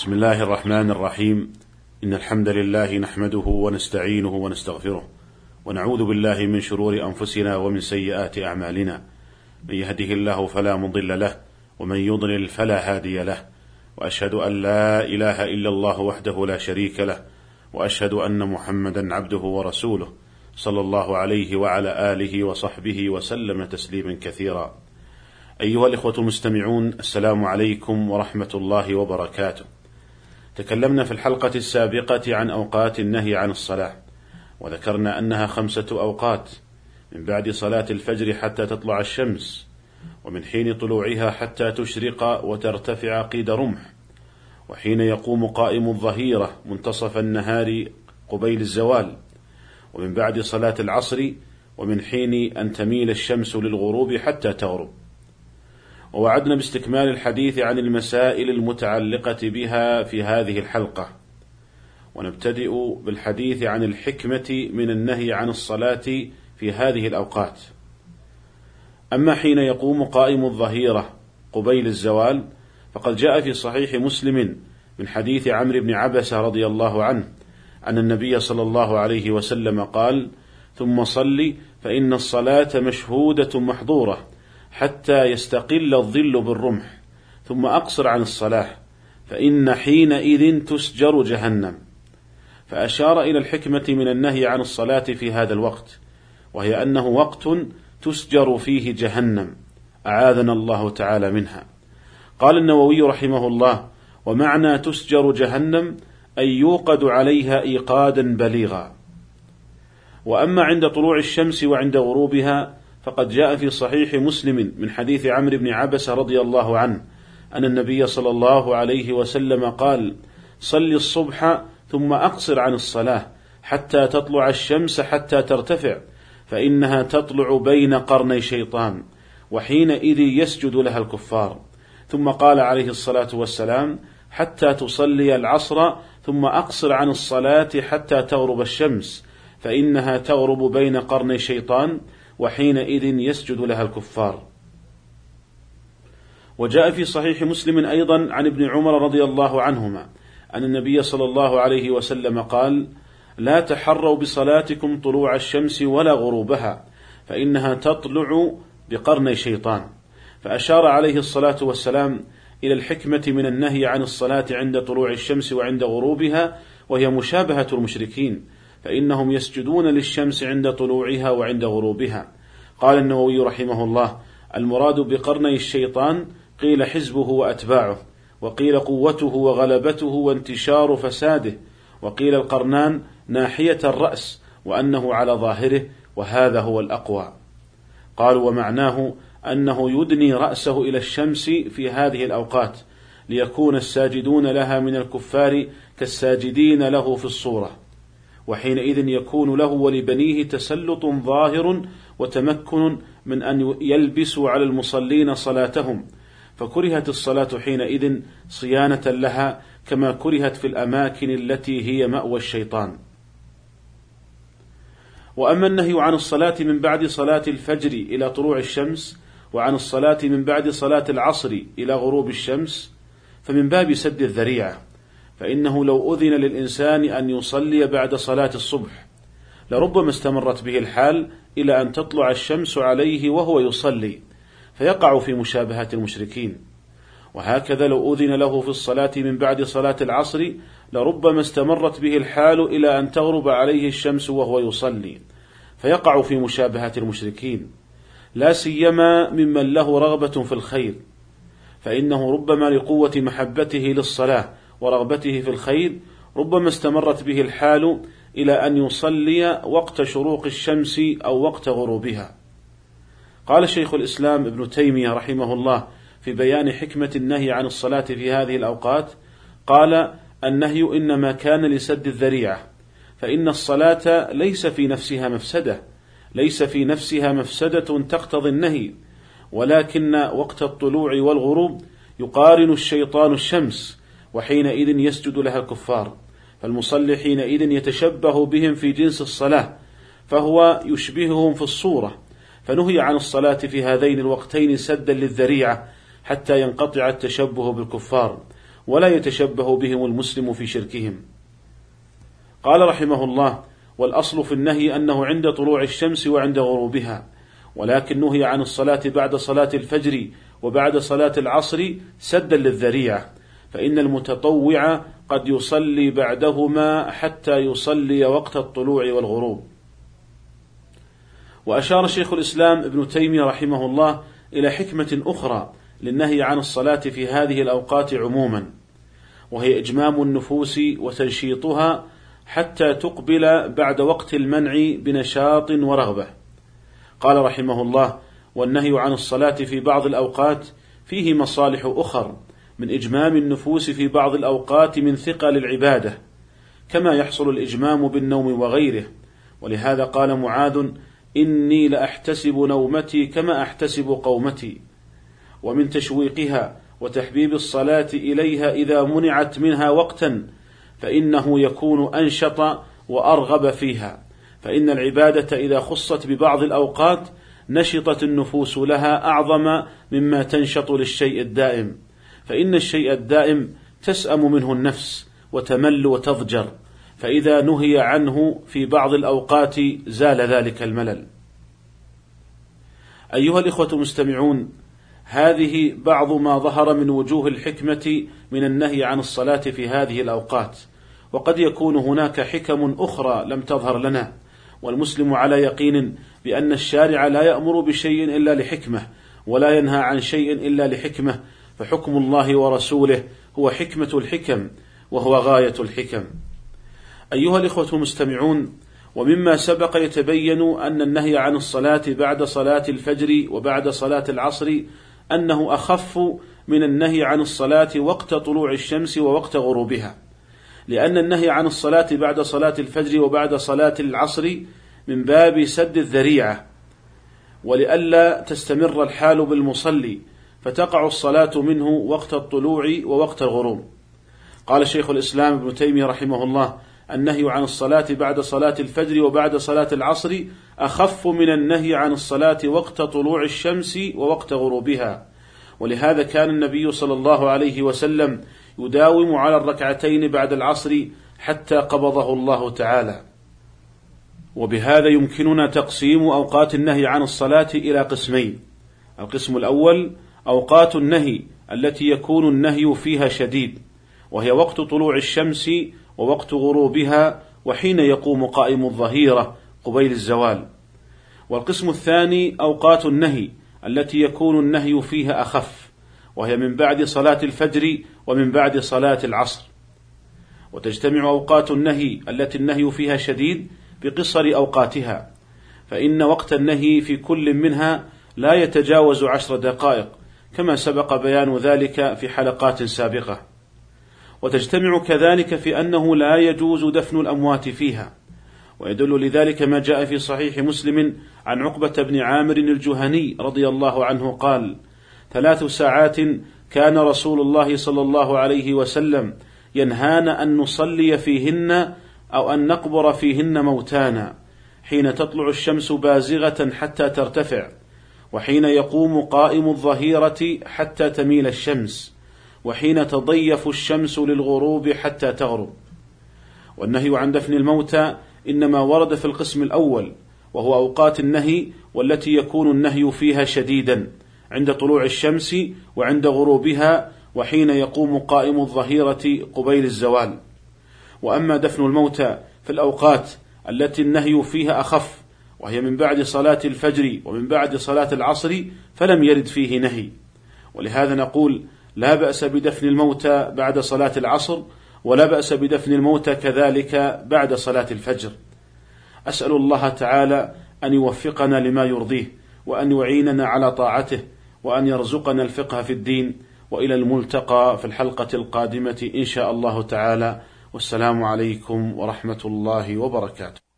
بسم الله الرحمن الرحيم. إن الحمد لله نحمده ونستعينه ونستغفره ونعوذ بالله من شرور أنفسنا ومن سيئات أعمالنا. من يهده الله فلا مضل له ومن يضلل فلا هادي له. وأشهد أن لا إله إلا الله وحده لا شريك له وأشهد أن محمدا عبده ورسوله صلى الله عليه وعلى آله وصحبه وسلم تسليما كثيرا. أيها الإخوة المستمعون السلام عليكم ورحمة الله وبركاته. تكلمنا في الحلقة السابقة عن أوقات النهي عن الصلاة وذكرنا أنها خمسة أوقات من بعد صلاة الفجر حتى تطلع الشمس ومن حين طلوعها حتى تشرق وترتفع قيد رمح وحين يقوم قائم الظهيرة منتصف النهار قبيل الزوال ومن بعد صلاة العصر ومن حين أن تميل الشمس للغروب حتى تغرب. ووعدنا باستكمال الحديث عن المسائل المتعلقة بها في هذه الحلقة. ونبتدئ بالحديث عن الحكمة من النهي عن الصلاة في هذه الأوقات. أما حين يقوم قائم الظهيرة قبيل الزوال فقد جاء في صحيح مسلم من حديث عمرو بن عبسة رضي الله عنه أن النبي صلى الله عليه وسلم قال ثم صل فإن الصلاة مشهودة محظورة. حتى يستقل الظل بالرمح ثم أقصر عن الصلاة فإن حينئذ تسجر جهنم. فأشار إلى الحكمة من النهي عن الصلاة في هذا الوقت وهي أنه وقت تسجر فيه جهنم أعاذنا الله تعالى منها. قال النووي رحمه الله ومعنى تسجر جهنم أن يوقد عليها إيقادا بليغا وأما عند طلوع الشمس وعند غروبها فقد جاء في صحيح مسلم من حديث عمرو بن عبس رضي الله عنه أن النبي صلى الله عليه وسلم قال صل الصبح ثم أقصر عن الصلاة حتى تطلع الشمس حتى ترتفع فإنها تطلع بين قرني شيطان وحينئذ يسجد لها الكفار. ثم قال عليه الصلاة والسلام حتى تصلي العصر ثم أقصر عن الصلاة حتى تغرب الشمس فإنها تغرب بين قرني شيطان وحينئذ يسجد لها الكفار. وجاء في صحيح مسلم أيضا عن ابن عمر رضي الله عنهما أن النبي صلى الله عليه وسلم قال لا تحروا بصلاتكم طلوع الشمس ولا غروبها فإنها تطلع بقرني شيطان. فأشار عليه الصلاة والسلام إلى الحكمة من النهي عن الصلاة عند طلوع الشمس وعند غروبها وهي مشابهة المشركين. فإنهم يسجدون للشمس عند طلوعها وعند غروبها. قال النووي رحمه الله المراد بقرني الشيطان قيل حزبه وأتباعه وقيل قوته وغلبته وانتشار فساده وقيل القرنان ناحية الرأس وأنه على ظاهره وهذا هو الأقوى. قالوا ومعناه أنه يدني رأسه إلى الشمس في هذه الأوقات ليكون الساجدون لها من الكفار كالساجدين له في الصورة. وحينئذ يكون له ولبنيه تسلط ظاهر وتمكن من أن يلبسوا على المصلين صلاتهم فكرهت الصلاة حينئذ صيانة لها كما كرهت في الأماكن التي هي مأوى الشيطان. وأما النهي عن الصلاة من بعد صلاة الفجر إلى طلوع الشمس وعن الصلاة من بعد صلاة العصر إلى غروب الشمس فمن باب سد الذريعة. فإنه لو أذن للإنسان أن يصلي بعد صلاة الصبح لربما استمرت به الحال إلى أن تطلع الشمس عليه وهو يصلي فيقع في مشابهة المشركين. وهكذا لو أذن له في الصلاة من بعد صلاة العصر لربما استمرت به الحال إلى أن تغرب عليه الشمس وهو يصلي فيقع في مشابهة المشركين. لا سيما ممن له رغبة في الخير فإنه ربما لقوة محبته للصلاة ورغبته في الخير ربما استمرت به الحال إلى أن يصلي وقت شروق الشمس أو وقت غروبها. قال شيخ الإسلام ابن تيمية رحمه الله في بيان حكمة النهي عن الصلاة في هذه الأوقات قال: النهي إنما كان لسد الذريعة، فإن الصلاة ليس في نفسها مفسدة، ليس في نفسها مفسدة تقتضي النهي، ولكن وقت الطلوع والغروب يقارن الشيطان الشمس، وحينئذ يسجد لها الكفار. فالمصلي حينئذ يتشبه بهم في جنس الصلاة فهو يشبههم في الصورة. فنهي عن الصلاة في هذين الوقتين سدا للذريعة حتى ينقطع التشبه بالكفار ولا يتشبه بهم المسلم في شركهم. قال رحمه الله والأصل في النهي أنه عند طلوع الشمس وعند غروبها ولكن نهي عن الصلاة بعد صلاة الفجر وبعد صلاة العصر سدا للذريعة. فإن المتطوع قد يصلي بعدهما حتى يصلي وقت الطلوع والغروب. وأشار شيخ الإسلام ابن تيمية رحمه الله إلى حكمة أخرى للنهي عن الصلاة في هذه الأوقات عموما وهي إجمام النفوس وتنشيطها حتى تقبل بعد وقت المنع بنشاط ورغبة. قال رحمه الله والنهي عن الصلاة في بعض الأوقات فيه مصالح أخر من إجمام النفوس في بعض الأوقات من ثقل العبادة كما يحصل الإجمام بالنوم وغيره. ولهذا قال معاذ إني لأحتسب نومتي كما أحتسب قومتي. ومن تشويقها وتحبيب الصلاة إليها إذا منعت منها وقتا فإنه يكون أنشط وأرغب فيها. فإن العبادة إذا خصت ببعض الأوقات نشطت النفوس لها أعظم مما تنشط للشيء الدائم. فإن الشيء الدائم تسأم منه النفس وتمل وتضجر فإذا نهي عنه في بعض الأوقات زال ذلك الملل. أيها الإخوة المستمعون، هذه بعض ما ظهر من وجوه الحكمة من النهي عن الصلاة في هذه الأوقات، وقد يكون هناك حكم أخرى لم تظهر لنا، والمسلم على يقين بأن الشارع لا يأمر بشيء إلا لحكمة، ولا ينهى عن شيء إلا لحكمة، فحكم الله ورسوله هو حكمة الحكم، وهو غاية الحكم. أيها الإخوة المستمعون ومما سبق يتبين أن النهي عن الصلاة بعد صلاة الفجر وبعد صلاة العصر أنه أخف من النهي عن الصلاة وقت طلوع الشمس ووقت غروبها لأن النهي عن الصلاة بعد صلاة الفجر وبعد صلاة العصر من باب سد الذريعة ولئلا تستمر الحال بالمصلي فتقع الصلاة منه وقت الطلوع ووقت الغروب. قال شيخ الإسلام ابن تيمية رحمه الله النهي عن الصلاة بعد صلاة الفجر وبعد صلاة العصر أخف من النهي عن الصلاة وقت طلوع الشمس ووقت غروبها. ولهذا كان النبي صلى الله عليه وسلم يداوم على الركعتين بعد العصر حتى قبضه الله تعالى. وبهذا يمكننا تقسيم أوقات النهي عن الصلاة إلى قسمين. القسم الأول أوقات النهي التي يكون النهي فيها شديد وهي وقت طلوع الشمس ووقت غروبها وحين يقوم قائم الظهيرة قبيل الزوال. والقسم الثاني أوقات النهي التي يكون النهي فيها أخف وهي من بعد صلاة الفجر ومن بعد صلاة العصر. وتجتمع أوقات النهي التي النهي فيها شديد بقصر أوقاتها فإن وقت النهي في كل منها لا يتجاوز عشر دقائق. كما سبق بيان ذلك في حلقات سابقة. وتجتمع كذلك في أنه لا يجوز دفن الأموات فيها. ويدل لذلك ما جاء في صحيح مسلم عن عقبة بن عامر الجهني رضي الله عنه قال ثلاث ساعات كان رسول الله صلى الله عليه وسلم ينهانا أن نصلي فيهن أو أن نقبر فيهن موتانا حين تطلع الشمس بازغة حتى ترتفع. وحين يقوم قائم الظهيرة حتى تميل الشمس وحين تضيف الشمس للغروب حتى تغرب. والنهي عن دفن الموتى إنما ورد في القسم الأول وهو أوقات النهي والتي يكون النهي فيها شديدا عند طلوع الشمس وعند غروبها وحين يقوم قائم الظهيرة قبيل الزوال. وأما دفن الموتى في الأوقات التي النهي فيها أخف وهي من بعد صلاة الفجر ومن بعد صلاة العصر فلم يرد فيه نهي ولهذا نقول لا بأس بدفن الموتى بعد صلاة العصر ولا بأس بدفن الموتى كذلك بعد صلاة الفجر. أسأل الله تعالى أن يوفقنا لما يرضيه وأن يعيننا على طاعته وأن يرزقنا الفقه في الدين وإلى الملتقى في الحلقة القادمة إن شاء الله تعالى والسلام عليكم ورحمة الله وبركاته.